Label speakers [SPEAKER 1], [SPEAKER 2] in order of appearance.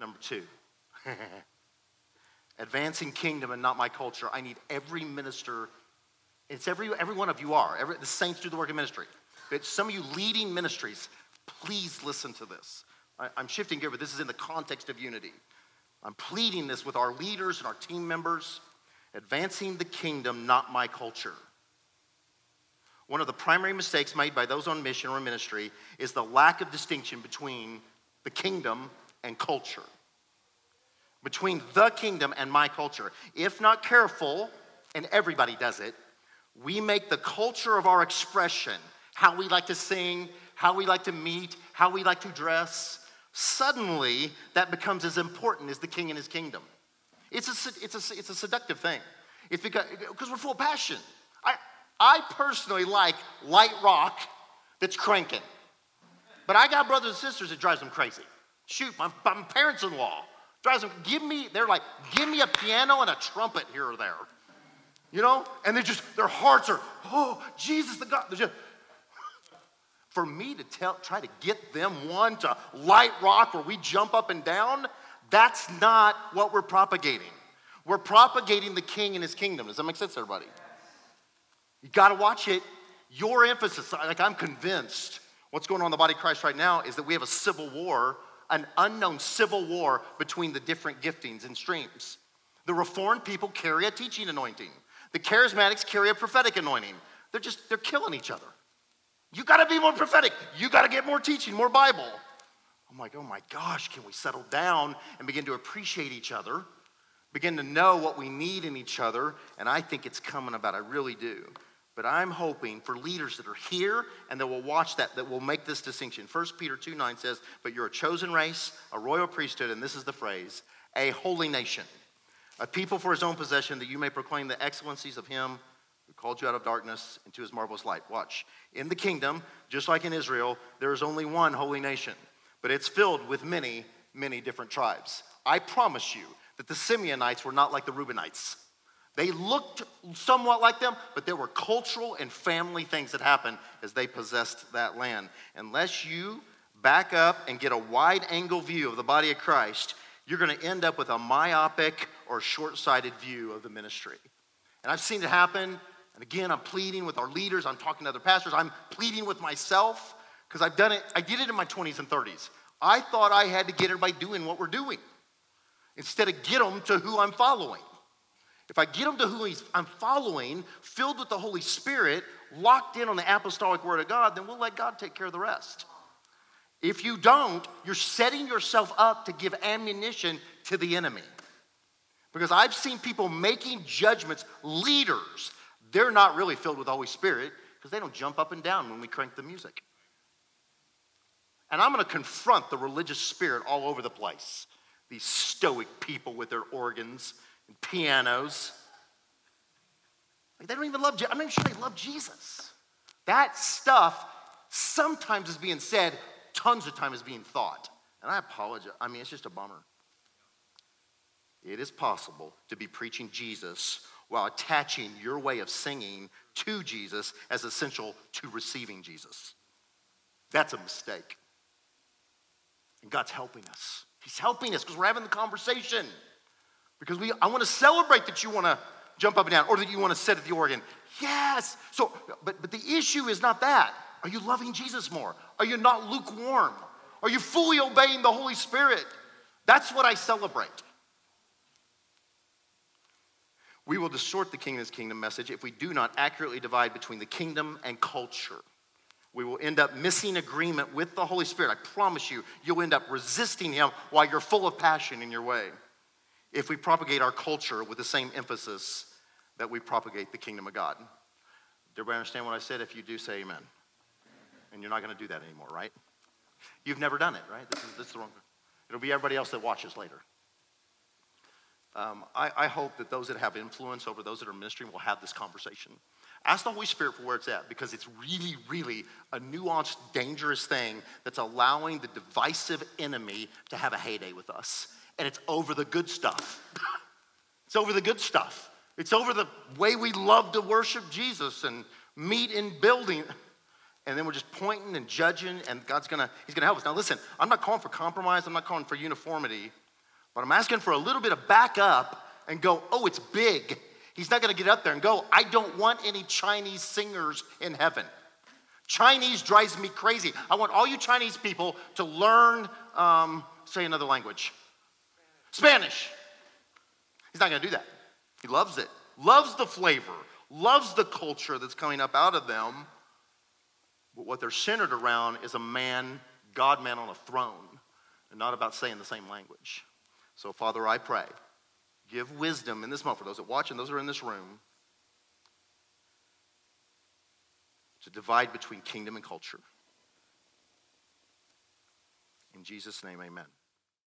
[SPEAKER 1] Number two, advancing kingdom and not my culture. I need every minister, it's every, every one of you are. Every, the saints do the work of ministry. But some of you leading ministries, please listen to this. I, I'm shifting gear, but this is in the context of unity. I'm pleading this with our leaders and our team members, advancing the kingdom, not my culture. One of the primary mistakes made by those on mission or ministry is the lack of distinction between the kingdom and culture. Between the kingdom and my culture. If not careful, and everybody does it, we make the culture of our expression, how we like to sing, how we like to meet, how we like to dress, suddenly that becomes as important as the king and his kingdom. It's a, it's a, it's a seductive thing. It's because, because we're full of passion. I, I personally like light rock that's cranking. But I got brothers and sisters that drives them crazy. Shoot, my, my parents-in-law drives them, give me, they're like, give me a piano and a trumpet here or there. You know? And they just, their hearts are, oh, Jesus the God. Just, for me to tell, try to get them one to light rock where we jump up and down, that's not what we're propagating. We're propagating the king and his kingdom. Does that make sense, everybody? You got to watch it. Your emphasis, like I'm convinced, what's going on in the body of Christ right now is that we have a civil war, an unknown civil war between the different giftings and streams. The reformed people carry a teaching anointing. The charismatics carry a prophetic anointing. They're just, they're killing each other. You got to be more prophetic. You got to get more teaching, more Bible. I'm like, oh my gosh, can we settle down and begin to appreciate each other? Begin to know what we need in each other. And I think it's coming about. I really do. But I'm hoping for leaders that are here and that will watch that, that will make this distinction. 1 Peter 2 9 says, But you're a chosen race, a royal priesthood, and this is the phrase, a holy nation, a people for his own possession, that you may proclaim the excellencies of him who called you out of darkness into his marvelous light. Watch. In the kingdom, just like in Israel, there is only one holy nation, but it's filled with many, many different tribes. I promise you that the Simeonites were not like the Reubenites. They looked somewhat like them, but there were cultural and family things that happened as they possessed that land. Unless you back up and get a wide angle view of the body of Christ, you're going to end up with a myopic or short sighted view of the ministry. And I've seen it happen and again, I'm pleading with our leaders, I'm talking to other pastors, I'm pleading with myself because I've done it, I did it in my 20s and 30s. I thought I had to get everybody doing what we're doing instead of get them to who I'm following. If I get them to who he's I'm following, filled with the Holy Spirit, locked in on the apostolic word of God, then we'll let God take care of the rest. If you don't, you're setting yourself up to give ammunition to the enemy. Because I've seen people making judgments, leaders they're not really filled with the Holy Spirit because they don't jump up and down when we crank the music. And I'm going to confront the religious spirit all over the place. These stoic people with their organs and pianos. Like they don't even love, I'm not even sure they love Jesus. That stuff sometimes is being said, tons of time is being thought. And I apologize. I mean, it's just a bummer. It is possible to be preaching Jesus while attaching your way of singing to Jesus as essential to receiving Jesus. That's a mistake. And God's helping us. He's helping us because we're having the conversation. Because we, I want to celebrate that you want to jump up and down or that you want to sit at the organ. Yes. So, but, but the issue is not that. Are you loving Jesus more? Are you not lukewarm? Are you fully obeying the Holy Spirit? That's what I celebrate. We will distort the kingdom's kingdom message if we do not accurately divide between the kingdom and culture. We will end up missing agreement with the Holy Spirit. I promise you, you'll end up resisting Him while you're full of passion in your way. If we propagate our culture with the same emphasis that we propagate the kingdom of God. Everybody understand what I said? If you do, say amen. And you're not going to do that anymore, right? You've never done it, right? This is, this is the wrong. It'll be everybody else that watches later. Um, I, I, hope that those that have influence over those that are ministering will have this conversation. Ask the Holy Spirit for where it's at because it's really, really a nuanced, dangerous thing that's allowing the divisive enemy to have a heyday with us. And it's over the good stuff. it's over the good stuff. It's over the way we love to worship Jesus and meet in building. And then we're just pointing and judging, and God's gonna, He's gonna help us. Now, listen, I'm not calling for compromise, I'm not calling for uniformity. But I'm asking for a little bit of backup and go, oh, it's big. He's not to get up there and go, I don't want any Chinese singers in heaven. Chinese drives me crazy. I want all you Chinese people to learn, um, say another language Spanish. He's not going to do that. He loves it, loves the flavor, loves the culture that's coming up out of them. But what they're centered around is a man, God man on a throne, and not about saying the same language. So, Father, I pray, give wisdom in this moment for those that watch and those that are in this room to divide between kingdom and culture. In Jesus' name, amen.